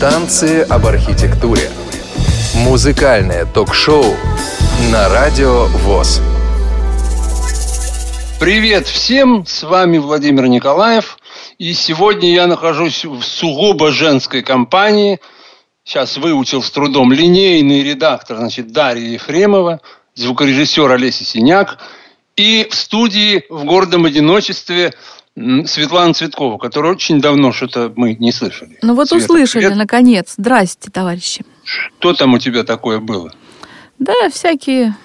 Танцы об архитектуре. Музыкальное ток-шоу на Радио ВОЗ. Привет всем, с вами Владимир Николаев. И сегодня я нахожусь в сугубо женской компании. Сейчас выучил с трудом линейный редактор, значит, Дарья Ефремова, звукорежиссер Олеся Синяк. И в студии в гордом одиночестве Светлана Цветкова, которую очень давно что-то мы не слышали. Ну вот Света, услышали, привет. наконец. Здрасте, товарищи. Что там у тебя такое было? Да, всякие...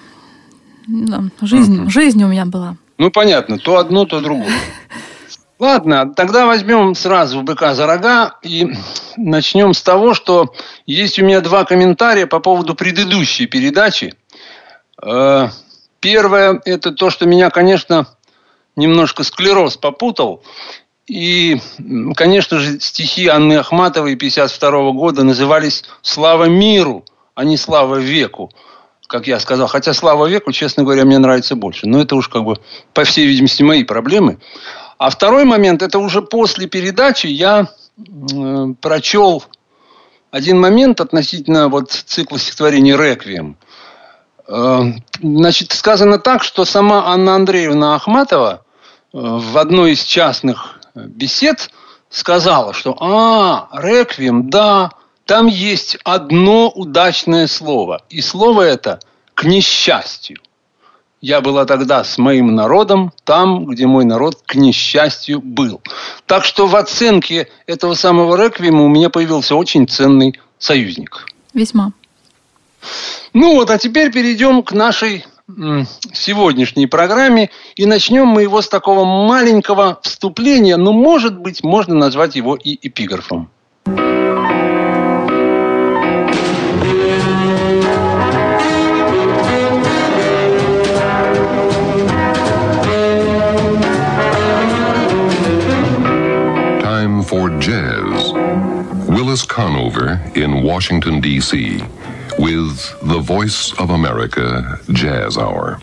Ну, жизнь, uh-huh. жизнь у меня была. Ну, понятно. То одно, то другое. Ладно, тогда возьмем сразу быка за рога и начнем с того, что есть у меня два комментария по поводу предыдущей передачи. Э, первое – это то, что меня, конечно, немножко склероз попутал. И, конечно же, стихи Анны Ахматовой 52 года назывались «Слава миру», а не «Слава веку», как я сказал. Хотя «Слава веку», честно говоря, мне нравится больше. Но это уж как бы, по всей видимости, мои проблемы. А второй момент, это уже после передачи я э, прочел один момент относительно вот цикла стихотворений «Реквием». Э, значит, сказано так, что сама Анна Андреевна Ахматова э, в одной из частных бесед сказала, что «А, реквием, да, там есть одно удачное слово. И слово это «к несчастью». Я была тогда с моим народом там, где мой народ, к несчастью, был. Так что в оценке этого самого реквиема у меня появился очень ценный союзник. Весьма. Ну вот, а теперь перейдем к нашей сегодняшней программе. И начнем мы его с такого маленького вступления. Но, может быть, можно назвать его и эпиграфом. Time for jazz. Willis Conover in Washington, D.C. with the Voice of America Jazz Hour.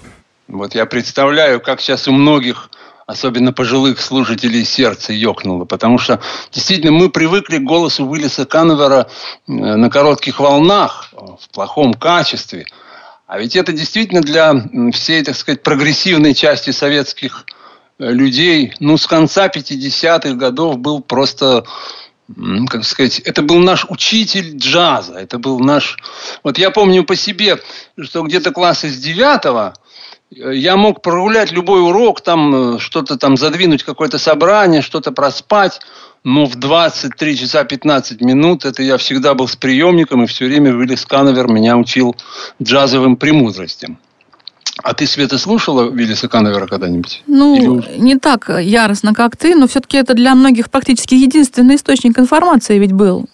Вот я представляю, как сейчас у многих особенно пожилых слушателей сердце ёкнуло, потому что действительно мы привыкли к голосу Уиллиса Кановера э, на коротких волнах, в плохом качестве. А ведь это действительно для всей, так сказать, прогрессивной части советских э, людей, ну, с конца 50-х годов был просто как сказать, это был наш учитель джаза, это был наш... Вот я помню по себе, что где-то класса с девятого э, я мог прогулять любой урок, там э, что-то там задвинуть, какое-то собрание, что-то проспать, но в 23 часа 15 минут это я всегда был с приемником, и все время Виллис Кановер меня учил джазовым премудростям. А ты, Света, слушала Виллиса Кановера когда-нибудь? Ну, Или... не так яростно, как ты, но все-таки это для многих практически единственный источник информации ведь был.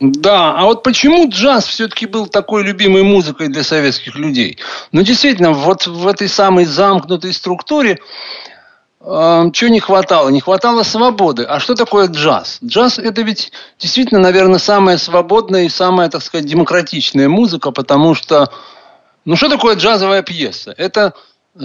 Да, а вот почему джаз все-таки был такой любимой музыкой для советских людей? Ну, действительно, вот в этой самой замкнутой структуре э, чего не хватало? Не хватало свободы. А что такое джаз? Джаз – это ведь действительно, наверное, самая свободная и самая, так сказать, демократичная музыка, потому что ну, что такое джазовая пьеса? Это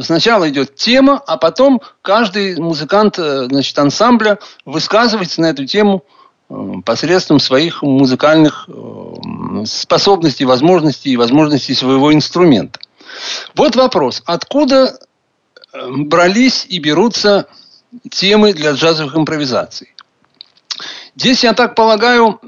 сначала идет тема, а потом каждый музыкант э, значит, ансамбля высказывается на эту тему э, посредством своих музыкальных э, способностей, возможностей и возможностей своего инструмента. Вот вопрос. Откуда брались и берутся темы для джазовых импровизаций? Здесь, я так полагаю,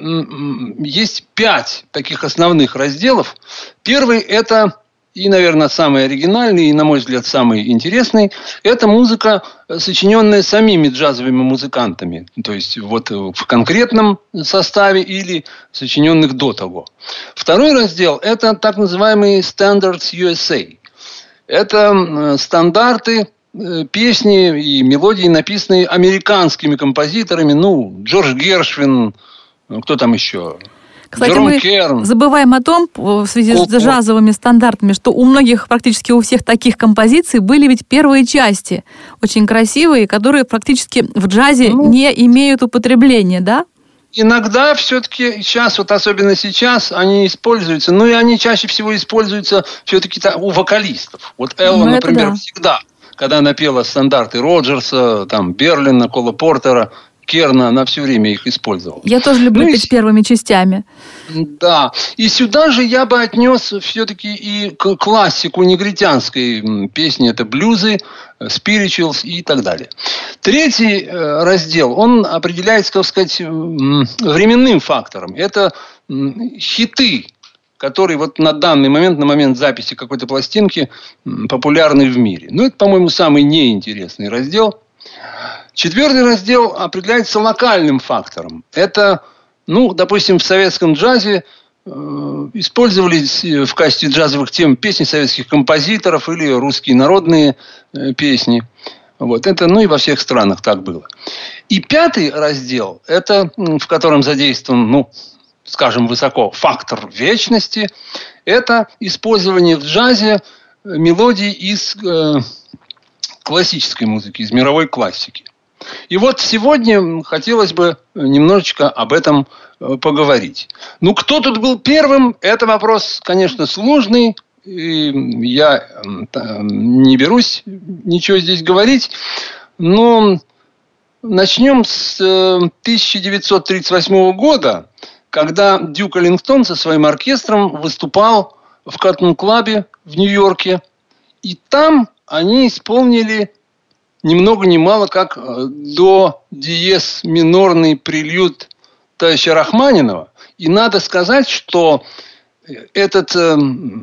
есть пять таких основных разделов. Первый – это и, наверное, самый оригинальный и, на мой взгляд, самый интересный, это музыка, э, сочиненная самими джазовыми музыкантами. То есть, вот в конкретном составе или сочиненных до того. Второй раздел – это так называемые Standards USA. Это стандарты э, песни и мелодии, написанные американскими композиторами. Ну, Джордж Гершвин, кто там еще? Кстати, Джером мы Керн. забываем о том, в связи с джазовыми стандартами, что у многих, практически у всех таких композиций были ведь первые части, очень красивые, которые практически в джазе ну, не имеют употребления, да? Иногда все-таки сейчас, вот особенно сейчас, они используются, ну и они чаще всего используются все-таки у вокалистов. Вот Элла, ну, например, да. всегда, когда она пела стандарты Роджерса, там, Берлина, Кола Портера, Керна на все время их использовал. Я тоже люблю ну, петь и... первыми частями. Да. И сюда же я бы отнес все-таки и классику негритянской песни. Это блюзы, спиричуалс и так далее. Третий э, раздел, он определяется, как сказать, временным фактором. Это хиты, которые вот на данный момент, на момент записи какой-то пластинки популярны в мире. Ну, это, по-моему, самый неинтересный раздел. Четвертый раздел определяется локальным фактором. Это, ну, допустим, в советском джазе э, использовались в качестве джазовых тем песни советских композиторов или русские народные э, песни. Вот это, ну и во всех странах так было. И пятый раздел, это в котором задействован, ну, скажем, высоко, фактор вечности, это использование в джазе мелодий из э, классической музыки, из мировой классики. И вот сегодня хотелось бы немножечко об этом э, поговорить. Ну, кто тут был первым? Это вопрос, конечно, сложный. И я не берусь ничего здесь говорить. Но начнем с 1938 э, года, когда Дюк Эллингтон со своим оркестром выступал в Каттон-клабе в Нью-Йорке. И там они исполнили ни много ни мало как э, до диез минорный прелюд товарища Рахманинова. И надо сказать, что этот, э,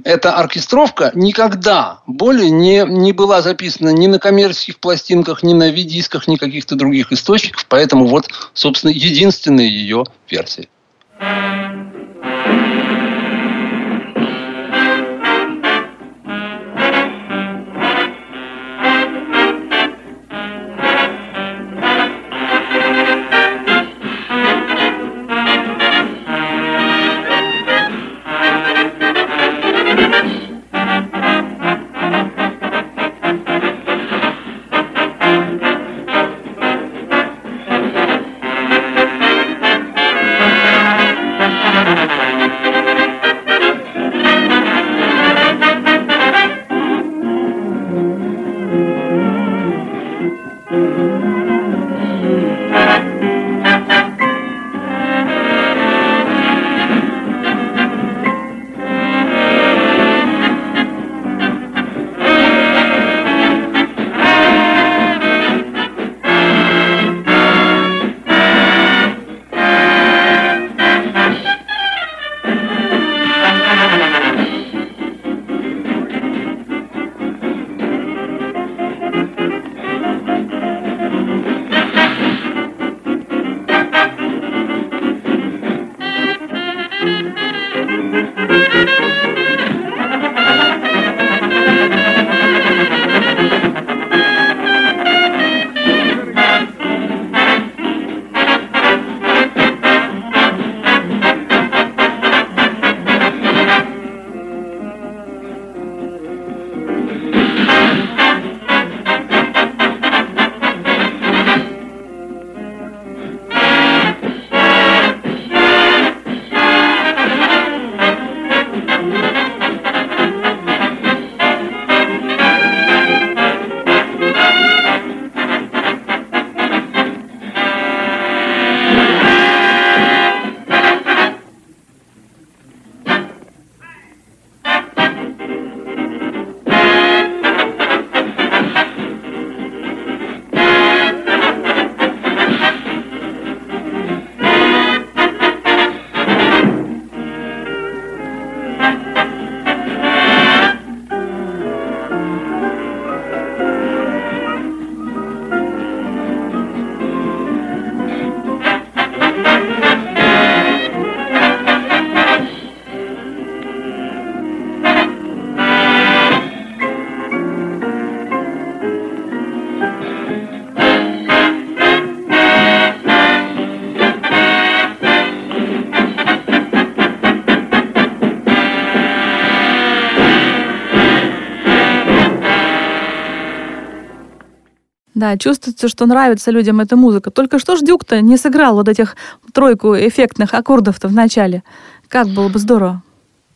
эта оркестровка никогда более не, не была записана ни на коммерческих пластинках, ни на видисках, ни каких-то других источниках. Поэтому вот, собственно, единственная ее версия. Да, чувствуется, что нравится людям эта музыка. Только что ж Дюк-то не сыграл вот этих тройку эффектных аккордов-то в начале. Как было бы здорово.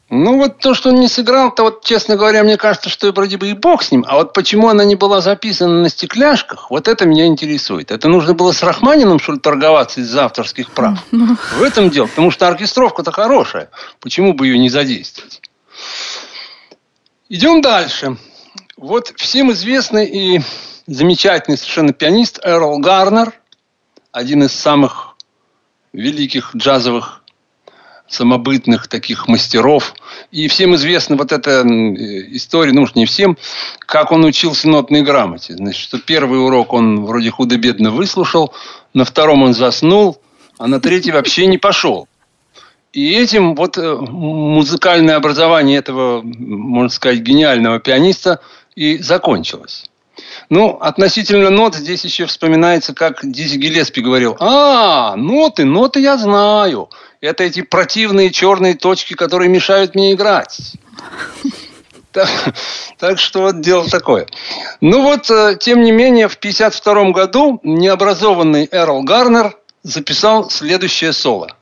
Ну, вот то, что он не сыграл, то вот, честно говоря, мне кажется, что вроде бы и бог с ним. А вот почему она не была записана на стекляшках, вот это меня интересует. Это нужно было с Рахманином, что ли, торговаться из-за авторских прав? В этом дело. Потому что оркестровка-то хорошая. Почему бы ее не задействовать? Идем дальше. Вот всем известный и замечательный совершенно пианист Эрл Гарнер, один из самых великих джазовых самобытных таких мастеров. И всем известна вот эта история, ну уж не всем, как он учился нотной грамоте. Значит, что первый урок он вроде худо-бедно выслушал, на втором он заснул, а на третий вообще не пошел. И этим вот э, музыкальное образование этого, можно сказать, гениального пианиста и закончилось. Ну, относительно нот здесь еще вспоминается, как Дизи Гелеспи говорил. А, ноты, ноты я знаю это эти противные черные точки, которые мешают мне играть. Так, так что вот дело такое. Ну вот, э, тем не менее, в 1952 году необразованный Эрл Гарнер записал следующее соло.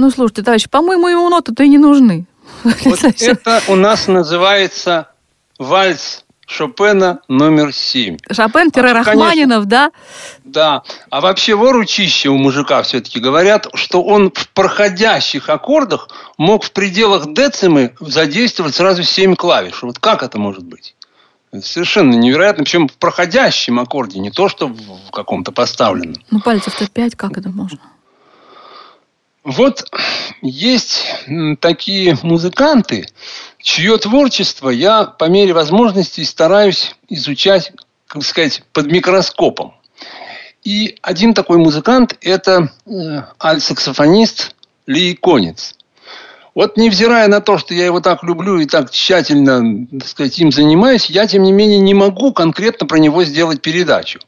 Ну, слушайте, товарищ, по-моему, ему ноты-то и не нужны. Вот это у нас называется вальс Шопена номер семь. Шопен-Рахманинов, да? Да. А вообще воручище у мужика все-таки говорят, что он в проходящих аккордах мог в пределах децимы задействовать сразу семь клавиш. Вот как это может быть? Это совершенно невероятно. Причем в проходящем аккорде, не то, что в каком-то поставленном. Ну, пальцев-то пять, как это можно? Вот есть такие музыканты, чье творчество я по мере возможностей стараюсь изучать, как сказать, под микроскопом. И один такой музыкант – это э, аль-саксофонист Ли Конец. Вот невзирая на то, что я его так люблю и так тщательно, так сказать, им занимаюсь, я, тем не менее, не могу конкретно про него сделать передачу.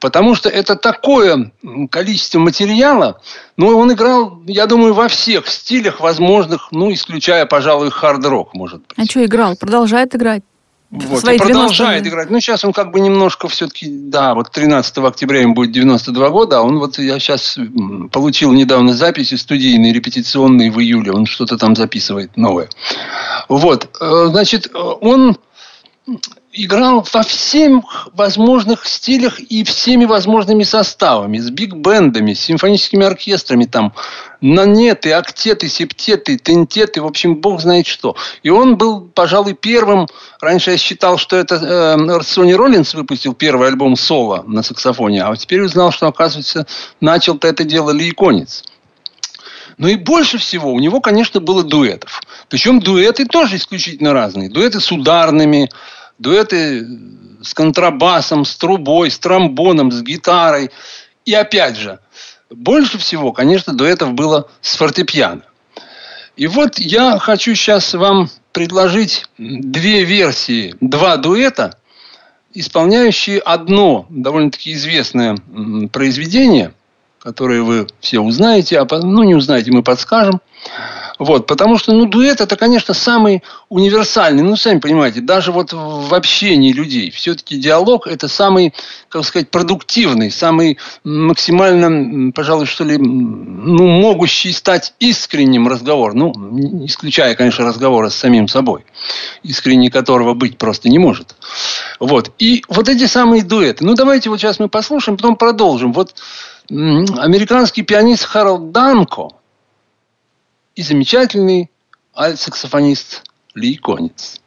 Потому что это такое количество материала, ну, он играл, я думаю, во всех стилях возможных, ну, исключая, пожалуй, хард-рок, может быть. А что играл? Продолжает играть? Вот, и продолжает играть. Ну, сейчас он как бы немножко все-таки, да, вот 13 октября ему будет 92 года, а он вот, я сейчас получил недавно записи студийные, репетиционные в июле, он что-то там записывает новое. Вот, э, значит, он играл во всех возможных стилях и всеми возможными составами. С биг-бендами, с симфоническими оркестрами. Там нанеты, октеты, септеты, тентеты. В общем, бог знает что. И он был, пожалуй, первым. Раньше я считал, что это э, Сони Роллинс выпустил первый альбом соло на саксофоне. А теперь узнал, что, оказывается, начал-то это дело Ли Конец. Ну и больше всего у него, конечно, было дуэтов. Причем дуэты тоже исключительно разные. Дуэты с ударными, дуэты с контрабасом, с трубой, с тромбоном, с гитарой. И опять же, больше всего, конечно, дуэтов было с фортепиано. И вот я хочу сейчас вам предложить две версии, два дуэта, исполняющие одно довольно-таки известное произведение, которое вы все узнаете, а ну не узнаете, мы подскажем. Вот, потому что, ну, дуэт это, конечно, самый универсальный, ну, сами понимаете, даже вот в общении людей. Все-таки диалог это самый, как сказать, продуктивный, самый максимально, пожалуй, что ли, ну, могущий стать искренним разговор. Ну, исключая, конечно, разговоры с самим собой, искренний которого быть просто не может. Вот. И вот эти самые дуэты. Ну, давайте вот сейчас мы послушаем, потом продолжим. Вот американский пианист Харалд Данко – и замечательный альт-саксофонист Ли Конец.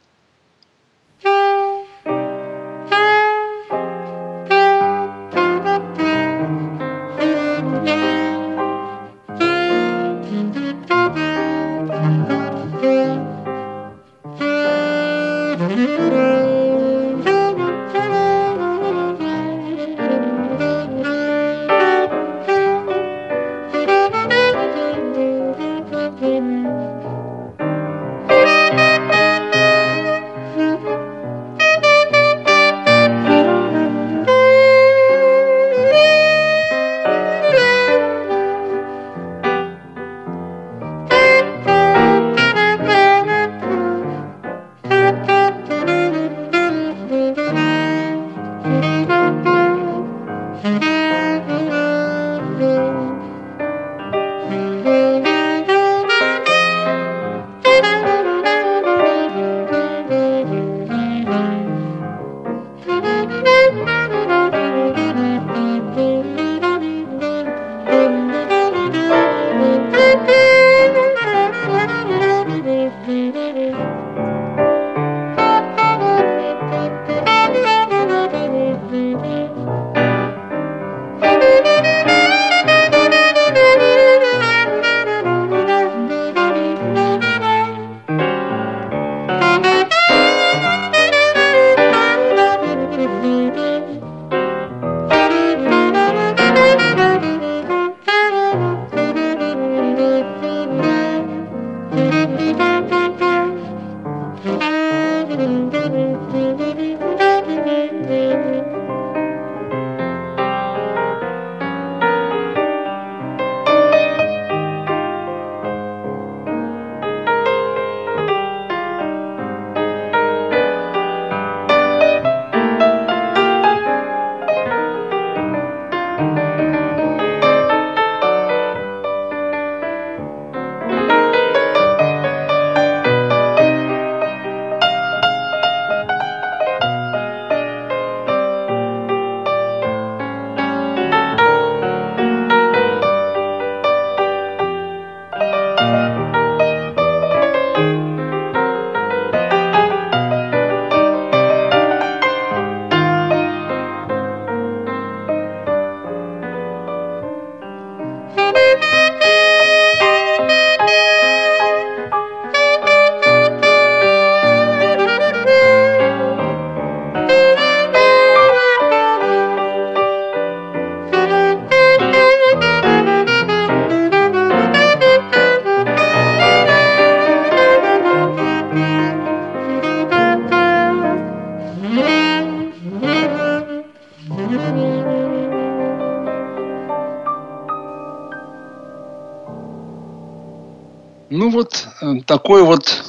Такой вот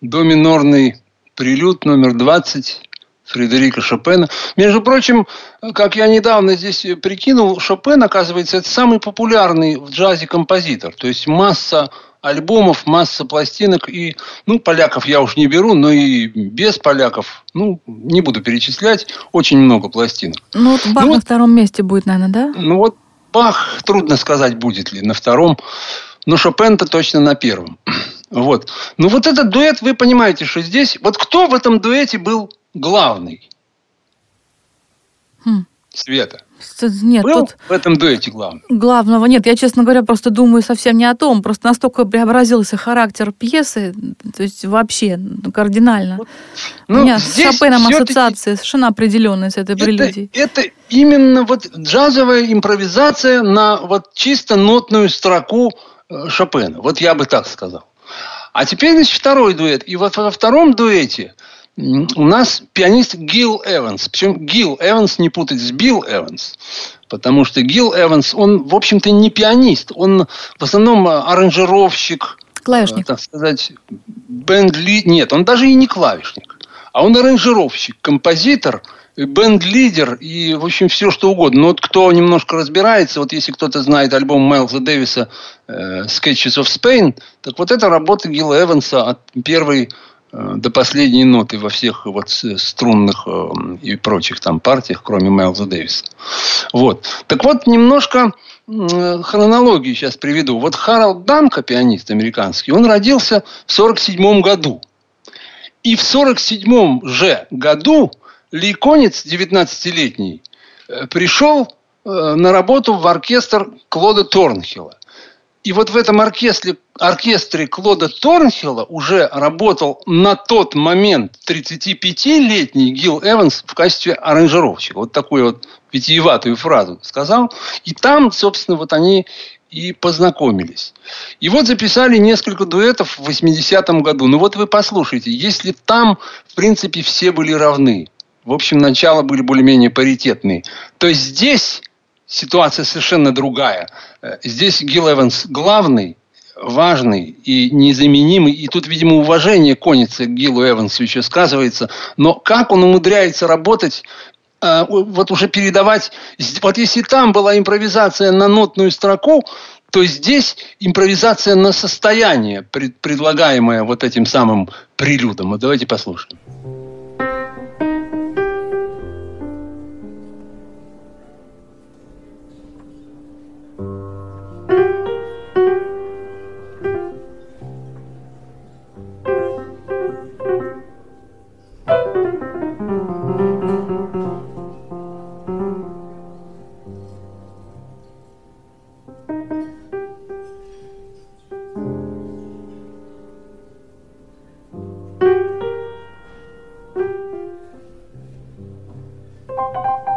до минорный прилюд номер 20 Фредерика Шопена. Между прочим, как я недавно здесь прикинул, Шопен, оказывается, это самый популярный в джазе композитор. То есть масса альбомов, масса пластинок. И, ну, поляков я уж не беру, но и без поляков, ну, не буду перечислять, очень много пластинок. Ну, вот Бах ну, на втором месте будет, наверное, да? Ну, вот Бах, трудно сказать, будет ли на втором. Но Шопен-то точно на первом. Вот. Ну, вот этот дуэт, вы понимаете, что здесь... Вот кто в этом дуэте был главный? Хм. Света. Нет, Был тут в этом дуэте главный? Главного нет. Я, честно говоря, просто думаю совсем не о том. Просто настолько преобразился характер пьесы, то есть вообще ну, кардинально. Вот. Ну, У меня с Шопеном ассоциация совершенно определенная с этой прелюдией. Это, это именно вот джазовая импровизация на вот чисто нотную строку Шопена. Вот я бы так сказал. А теперь, значит, второй дуэт. И вот во втором дуэте у нас пианист Гил Эванс. Причем Гил Эванс не путать с Билл Эванс. Потому что Гил Эванс, он, в общем-то, не пианист. Он в основном аранжировщик. Клавишник. Так сказать, бенд-ли... Нет, он даже и не клавишник. А он аранжировщик, композитор, бенд-лидер и, в общем, все что угодно. Но вот кто немножко разбирается, вот если кто-то знает альбом Майлза Дэвиса э, «Sketches of Spain», так вот это работа Гила Эванса от первой Э, до последней ноты во всех вот струнных э, и прочих там партиях, кроме Майлза Дэвиса. Вот. Так вот, немножко хронологии сейчас приведу. Вот Харалд Данка, пианист американский, он родился в 47 году. И в 47 же году Ли Конец, 19-летний, э, пришел на работу в оркестр Клода Торнхилла. И вот в этом оркестре, оркестре Клода Торнхилла уже работал на тот момент 35-летний Гил Эванс в качестве аранжировщика. Вот такую вот витиеватую фразу сказал. И там, собственно, вот они и познакомились. И вот записали несколько дуэтов в 80-м году. Ну вот вы послушайте, если там, в принципе, все были равны, в общем, начало были более-менее паритетные, то здесь ситуация совершенно другая. Э, здесь Гил Эванс главный, важный и незаменимый. И тут, видимо, уважение конницы к Гилу Эвансу еще сказывается. Но как он умудряется работать э, вот уже передавать, вот если там была импровизация на нотную строку, то здесь импровизация на состояние, предлагаемое вот этим самым прелюдом. Вот давайте послушаем. Música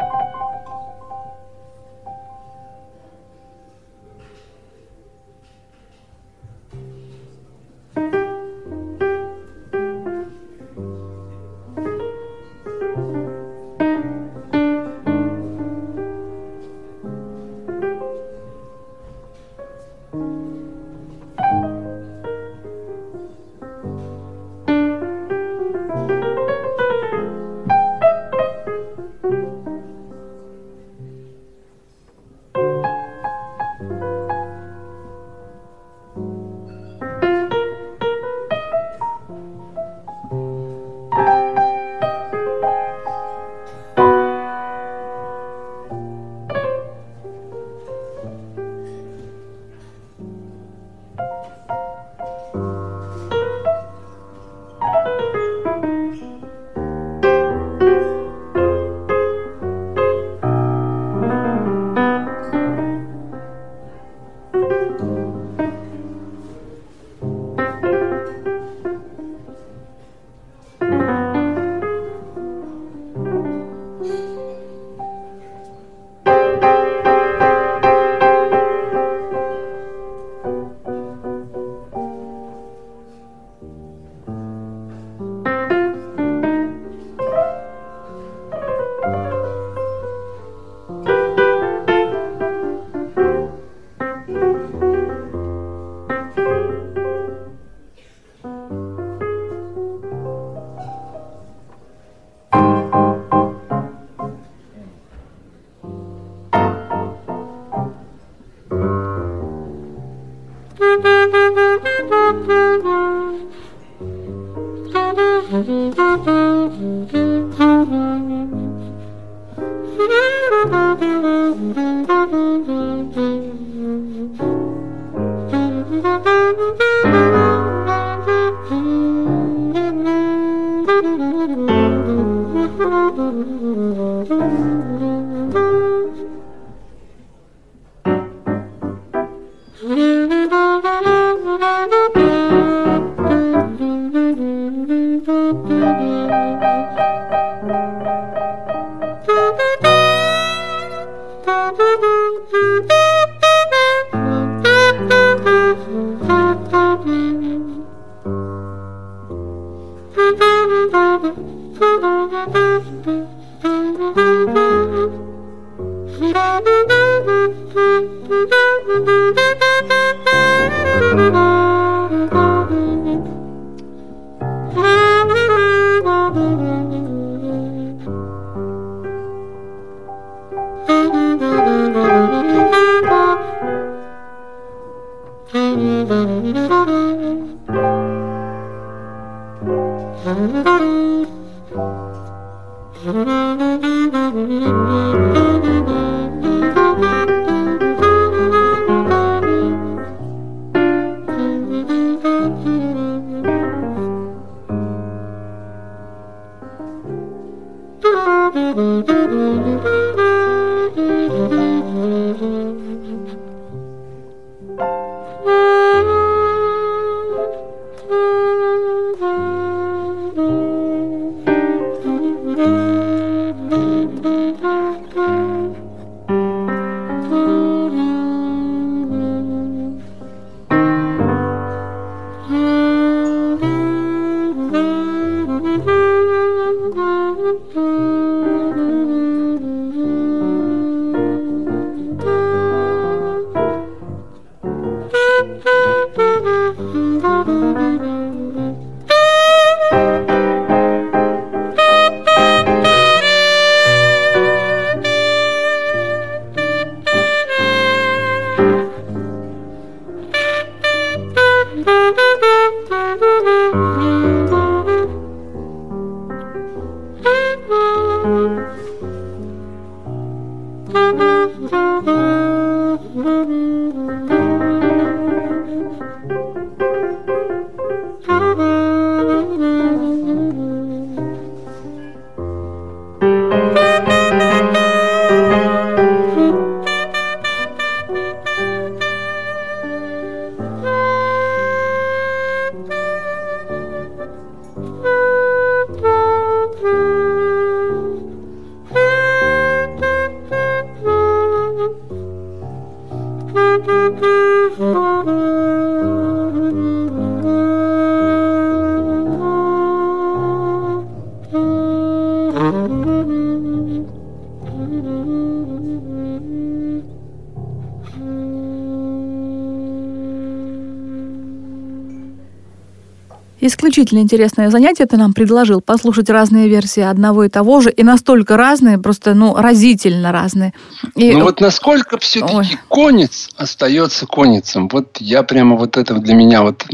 исключительно интересное занятие ты нам предложил, послушать разные версии одного и того же, и настолько разные, просто, ну, разительно разные. И... Ну вот насколько все-таки Ой. конец остается конецом, вот я прямо вот это для меня вот,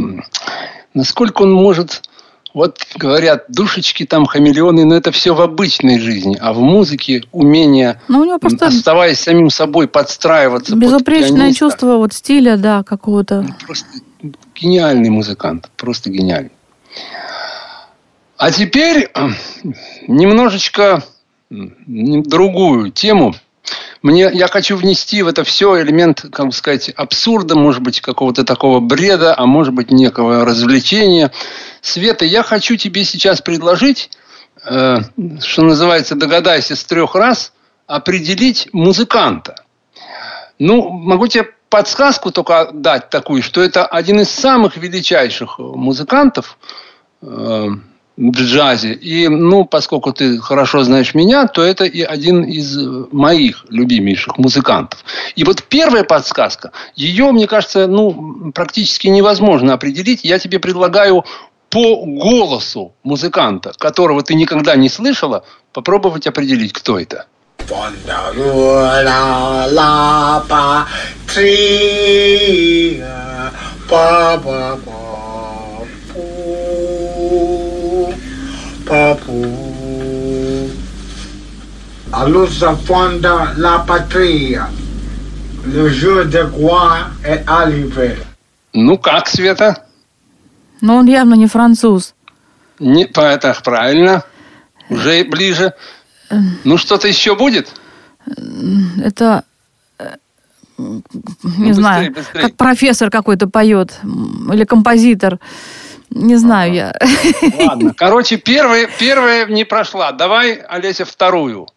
насколько он может... Вот говорят, душечки там, хамелеоны, но это все в обычной жизни. А в музыке умение, ну, у него просто оставаясь самим собой, подстраиваться. Безупречное чувство вот стиля, да, какого-то. Ну, просто гениальный музыкант. Просто гениальный. А теперь немножечко другую тему. Мне, я хочу внести в это все элемент, как бы сказать, абсурда, может быть, какого-то такого бреда, а может быть, некого развлечения. Света, я хочу тебе сейчас предложить, э, что называется, догадайся с трех раз, определить музыканта. Ну, могу тебе подсказку только дать такую, что это один из самых величайших музыкантов э, в джазе. И, ну, поскольку ты хорошо знаешь меня, то это и один из моих любимейших музыкантов. И вот первая подсказка, ее, мне кажется, ну, практически невозможно определить. Я тебе предлагаю по голосу музыканта, которого ты никогда не слышала, попробовать определить, кто это. Fondarola la patria, pa pa pa pu, pa pu. Allora fonda la patria. Le jour de gloire est arrivé. Ну как, Света? Ну, он явно не француз. Не, это правильно. Уже ближе. Ну, что-то еще будет? Это... Э, не ну, знаю, быстрее. как профессор какой-то поет или композитор. Не знаю я. Ладно, короче, первая, первая не прошла. Давай, Олеся, вторую.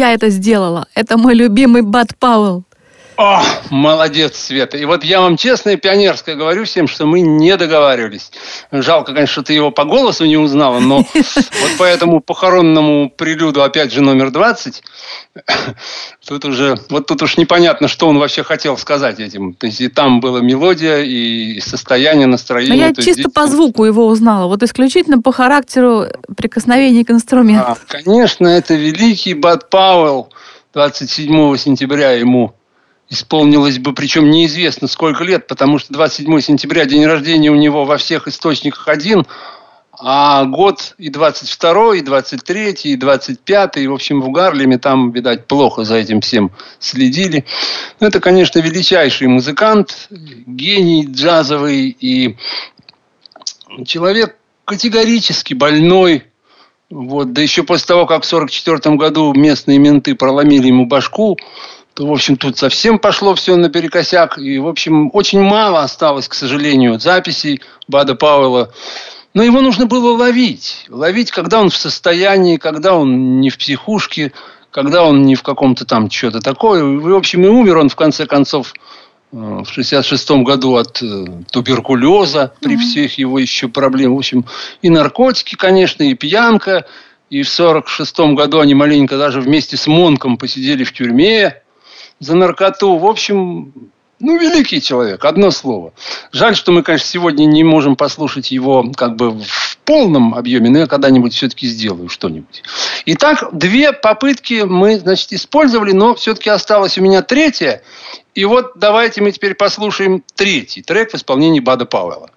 Я это сделала. Это мой любимый Бат Пауэлл. О, молодец, Света. И вот я вам честно и пионерское говорю всем, что мы не договаривались. Жалко, конечно, что ты его по голосу не узнала, но вот по этому похоронному прелюду, опять же, номер 20, тут уже, вот тут уж непонятно, что он вообще хотел сказать этим. То есть и там была мелодия, и состояние, настроение. Но я чисто здесь... по звуку его узнала. Вот исключительно по характеру прикосновения к инструменту. А, конечно, это великий Бат Пауэлл. 27 сентября ему исполнилось бы, причем неизвестно сколько лет, потому что 27 сентября день рождения у него во всех источниках один, а год и 22, и 23, и 25, и, в общем, в Гарлеме там, видать, плохо за этим всем следили. Ну, это, конечно, величайший музыкант, гений джазовый и человек категорически больной, вот, да еще после того, как в 1944 году местные менты проломили ему башку, в общем, тут совсем пошло все наперекосяк. И, в общем, очень мало осталось, к сожалению, записей Бада Пауэлла. Но его нужно было ловить. Ловить, когда он в состоянии, когда он не в психушке, когда он не в каком-то там что-то такое. В общем, и умер он, в конце концов, э, в 66 году от э, туберкулеза при всех его еще проблемах. В общем, и наркотики, конечно, и пьянка. И в 46 году они маленько даже вместе с Монком посидели в тюрьме за наркоту. В общем, ну, великий человек, одно слово. Жаль, что мы, конечно, сегодня не можем послушать его как бы в полном объеме, но я когда-нибудь все-таки сделаю что-нибудь. Итак, две попытки мы, значит, использовали, но все-таки осталась у меня третья. И вот давайте мы теперь послушаем третий трек в исполнении Бада Пауэлла.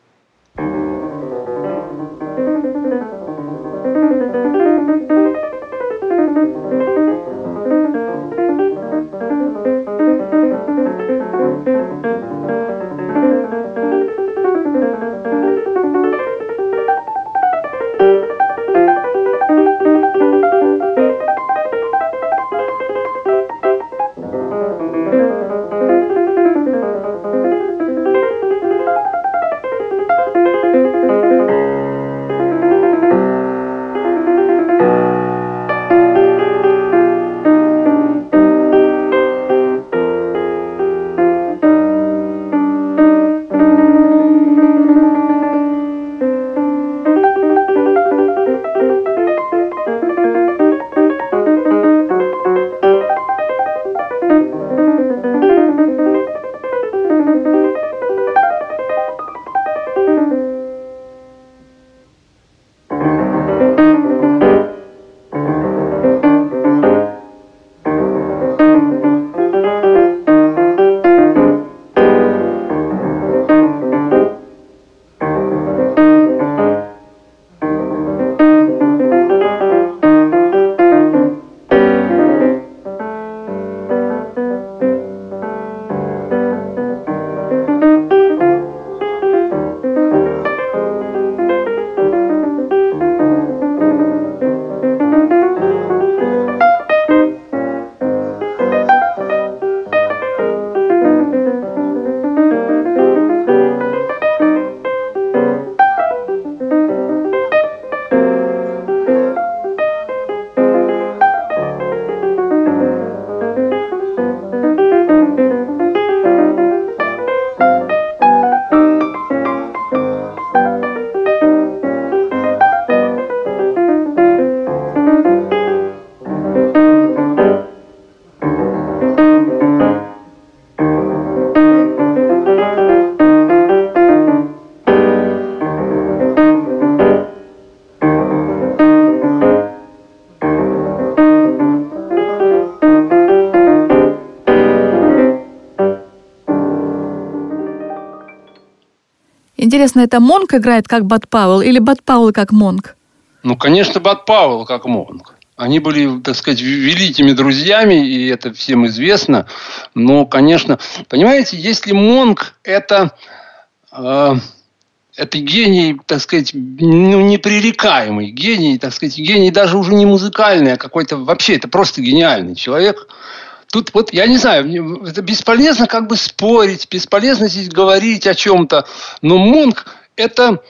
Интересно, это Монк играет как Бат Пауэлл или Бат Пауэлл как Монк? Ну, конечно, Бат Пауэлл как Монк. Они были, так сказать, великими друзьями, и это всем известно. Но, конечно, понимаете, если Монк это, э, это гений, так сказать, ну, непререкаемый гений, так сказать, гений даже уже не музыкальный, а какой-то вообще это просто гениальный человек. Тут вот, я не знаю, это бесполезно как бы спорить, бесполезно здесь говорить о чем-то. Но Монк это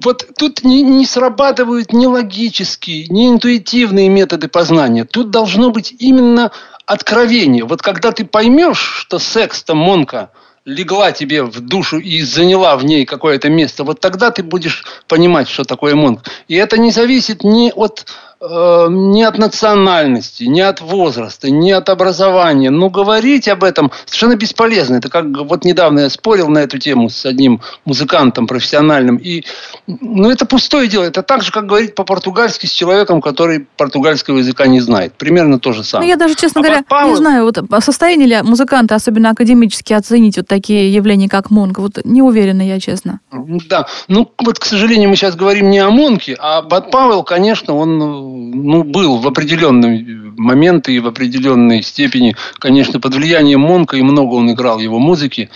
вот тут не, не срабатывают ни логические, ни интуитивные методы познания. Тут должно быть именно откровение. Вот когда ты поймешь, что секс-то Монка легла тебе в душу и заняла в ней какое-то место, вот тогда ты будешь понимать, что такое Монк. И это не зависит ни от э, ни от национальности, ни от возраста, ни от образования. Но говорить об этом совершенно бесполезно. Это как вот недавно я спорил на эту тему с одним музыкантом профессиональным. И ну, это пустое дело. Это так же, как говорить по-португальски с человеком, который португальского языка не знает. Примерно то же самое. Ну, я даже, честно а говоря, Павел... не знаю, вот состояние ли музыканта, особенно академически, оценить вот такие явления, как Монг. Вот не уверена я, честно. Да. Ну, вот, к сожалению, мы сейчас говорим не о Монке, а Бат Павел, конечно, он ну, был в определенные моменты и в определенной степени, конечно, под влиянием Монка, и много он играл его музыки,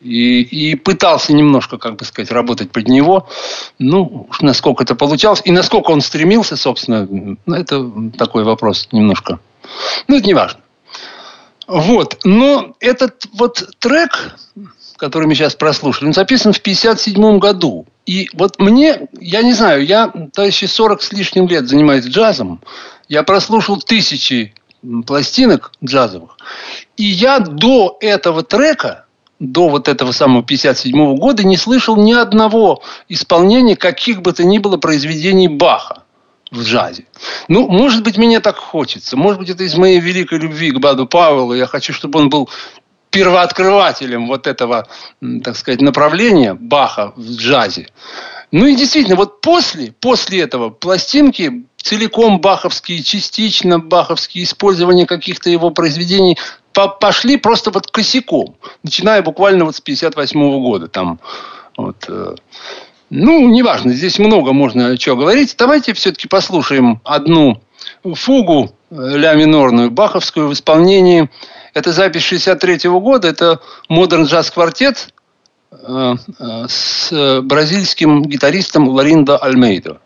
и, и пытался немножко, как бы сказать, работать под него. Ну, насколько это получалось, и насколько он стремился, собственно, ну, это такой вопрос немножко. Ну, это не важно. Вот. Но этот вот трек, который мы сейчас прослушали, он записан в 1957 году. И вот мне, я не знаю, я товарищи 40 с лишним лет занимаюсь джазом. Я прослушал тысячи пластинок джазовых. И я до этого трека, до вот этого самого 57 года не слышал ни одного исполнения каких бы то ни было произведений Баха в джазе. Ну, может быть, мне так хочется. Может быть, это из моей великой любви к Баду Пауэллу. Я хочу, чтобы он был первооткрывателем вот этого, так сказать, направления Баха в джазе. Ну и действительно, вот после, после этого пластинки целиком баховские, частично баховские, использование каких-то его произведений пошли просто вот косяком, начиная буквально вот с 58 года. Там, вот, э, ну, неважно, здесь много можно чего говорить. Давайте все-таки послушаем одну фугу э, ля минорную баховскую в исполнении это запись 63 -го года, это модерн джаз-квартет э, э, с бразильским гитаристом Лариндо Альмейдо.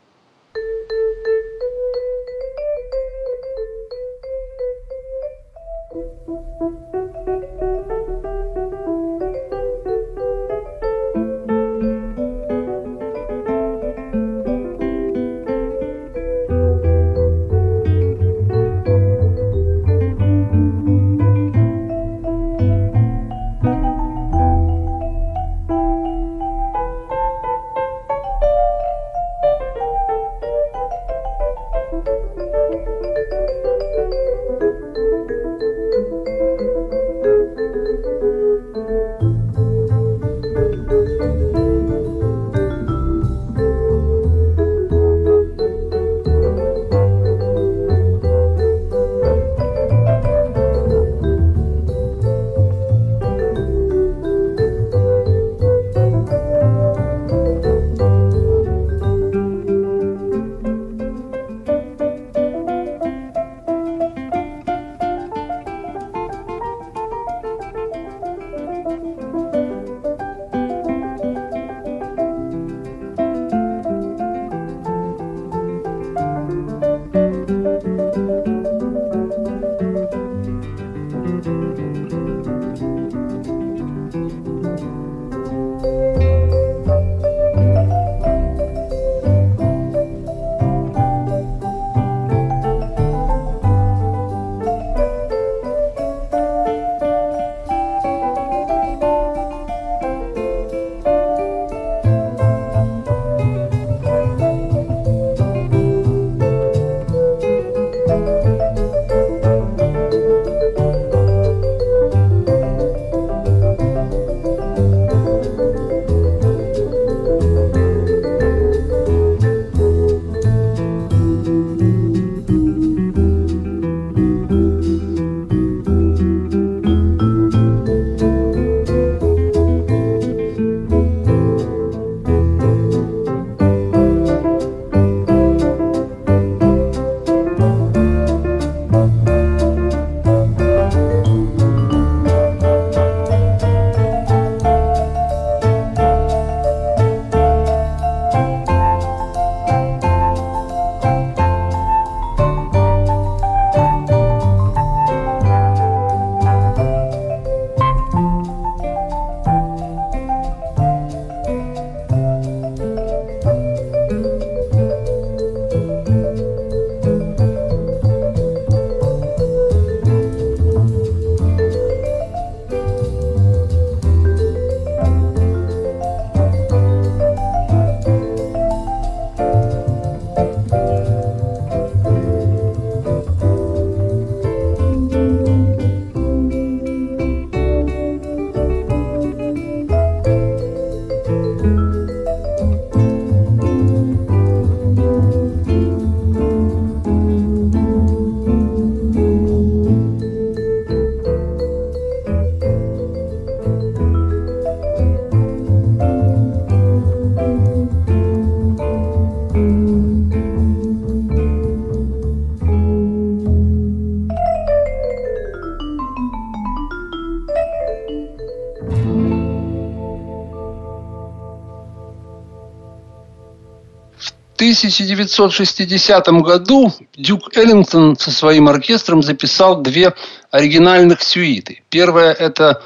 1960 году Дюк Эллингтон со своим оркестром записал две оригинальных сюиты. Первая – это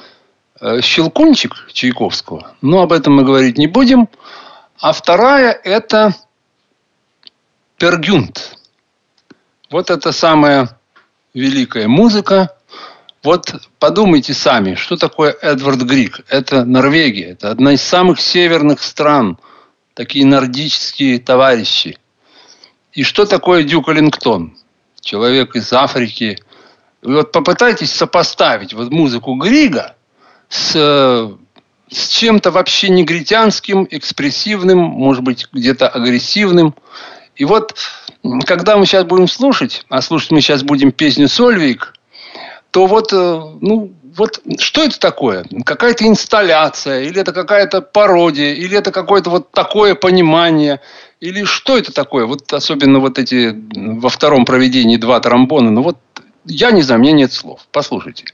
э, «Щелкунчик» Чайковского, но об этом мы говорить не будем. А вторая – это «Пергюнт». Вот это самая великая музыка. Вот подумайте сами, что такое Эдвард Грик. Это Норвегия, это одна из самых северных стран, такие нордические товарищи. И что такое Дюк Эллингтон? Человек из Африки. Вы вот попытайтесь сопоставить вот музыку Грига с, с чем-то вообще негритянским, экспрессивным, может быть, где-то агрессивным. И вот, когда мы сейчас будем слушать, а слушать мы сейчас будем песню «Сольвик», то вот, э, ну, вот что это такое? Какая-то инсталляция, или это какая-то пародия, или это какое-то вот такое понимание, или что это такое? Вот особенно вот эти во втором проведении два тромбона. Ну вот я не знаю, мне нет слов. Послушайте.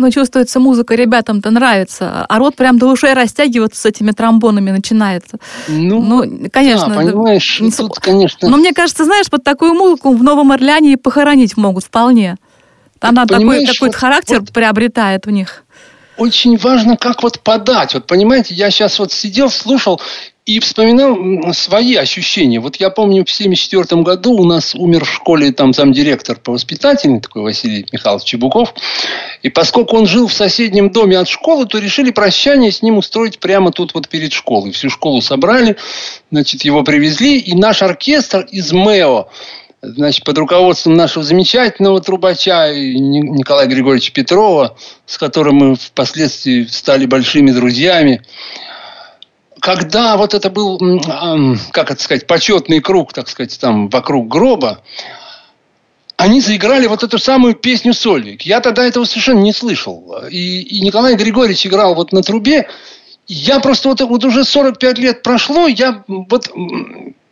Но чувствуется, музыка ребятам-то нравится, а рот прям до ушей растягиваться с этими тромбонами начинается. Ну, ну конечно. Да, понимаешь, не... тут, конечно... Но мне кажется, знаешь, под такую музыку в Новом Орлеане и похоронить могут вполне. Она такой, такой вот, характер вот... приобретает в них очень важно, как вот подать. Вот понимаете, я сейчас вот сидел, слушал и вспоминал свои ощущения. Вот я помню, в 1974 году у нас умер в школе там замдиректор по воспитательной, такой Василий Михайлович Чебуков. И поскольку он жил в соседнем доме от школы, то решили прощание с ним устроить прямо тут вот перед школой. Всю школу собрали, значит, его привезли. И наш оркестр из МЭО значит, под руководством нашего замечательного трубача Николая Григорьевича Петрова, с которым мы впоследствии стали большими друзьями. Когда вот это был, как это сказать, почетный круг, так сказать, там вокруг гроба, они заиграли вот эту самую песню «Сольвик». Я тогда этого совершенно не слышал. И, и Николай Григорьевич играл вот на трубе. Я просто вот, вот уже 45 лет прошло, я вот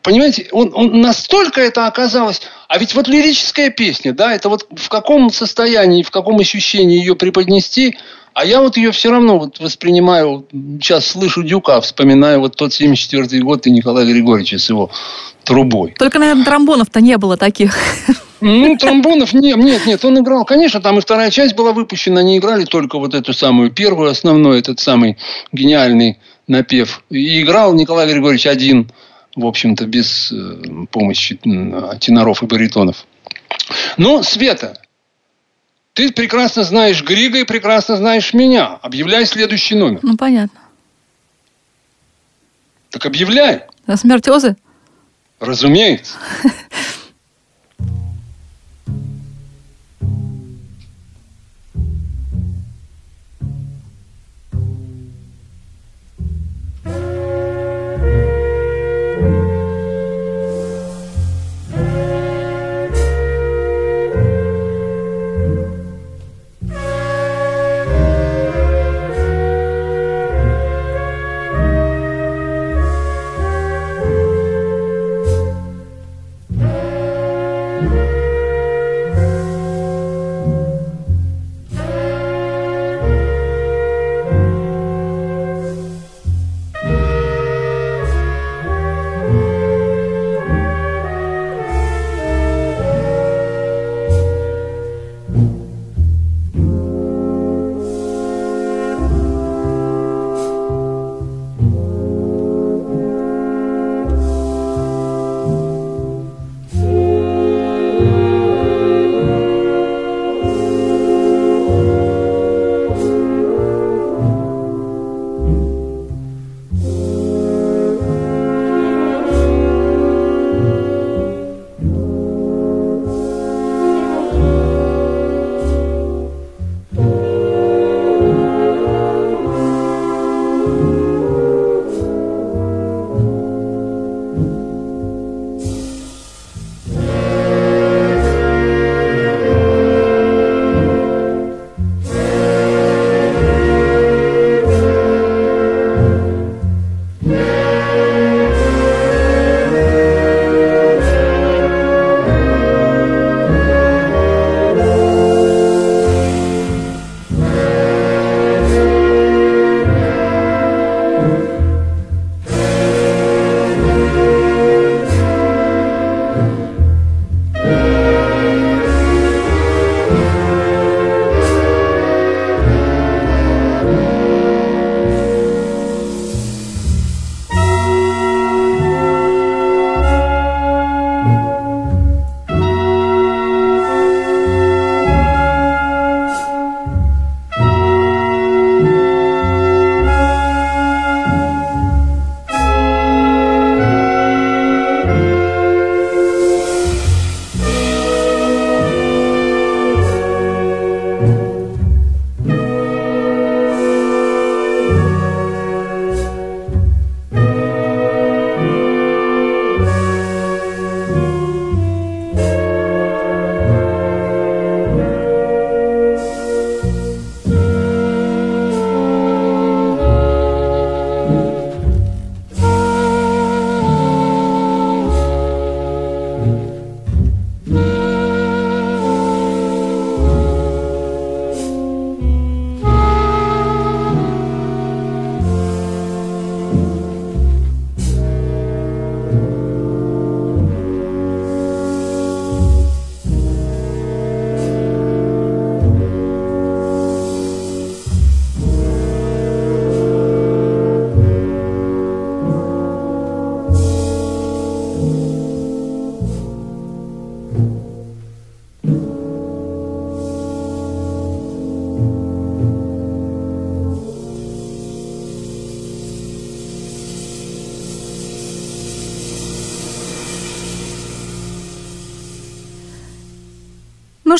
Понимаете, он, он настолько это оказалось... А ведь вот лирическая песня, да, это вот в каком состоянии, в каком ощущении ее преподнести, а я вот ее все равно вот воспринимаю, сейчас слышу Дюка, вспоминаю вот тот 74 год и Николая Григорьевича с его трубой. Только, наверное, тромбонов-то не было таких. Ну, тромбонов нет, нет, нет. Он играл, конечно, там и вторая часть была выпущена. Они играли только вот эту самую первую, основной, этот самый гениальный напев. И играл Николай Григорьевич один – в общем-то, без э, помощи теноров и баритонов. Ну, Света, ты прекрасно знаешь Грига и прекрасно знаешь меня. Объявляй следующий номер. Ну, понятно. Так объявляй. На смерть Озы? Разумеется.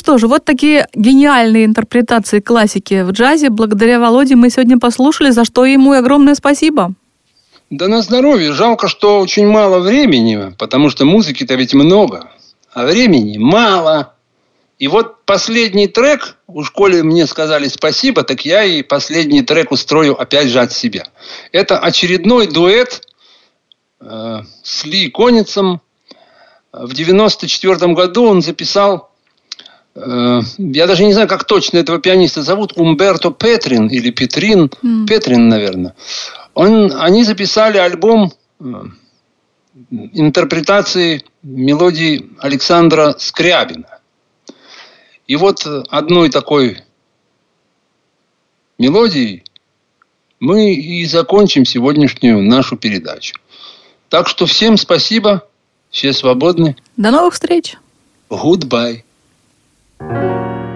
что же, вот такие гениальные интерпретации классики в джазе. Благодаря Володе мы сегодня послушали, за что ему огромное спасибо. Да на здоровье. Жалко, что очень мало времени, потому что музыки-то ведь много, а времени мало. И вот последний трек, у школе мне сказали спасибо, так я и последний трек устрою опять же от себя. Это очередной дуэт э, с Ли Коницем. В 94 году он записал я даже не знаю, как точно этого пианиста зовут, Умберто Петрин или Петрин, mm. Петрин, наверное. Он, они записали альбом э, интерпретации мелодии Александра Скрябина. И вот одной такой мелодией мы и закончим сегодняшнюю нашу передачу. Так что всем спасибо, все свободны. До новых встреч. Goodbye. Música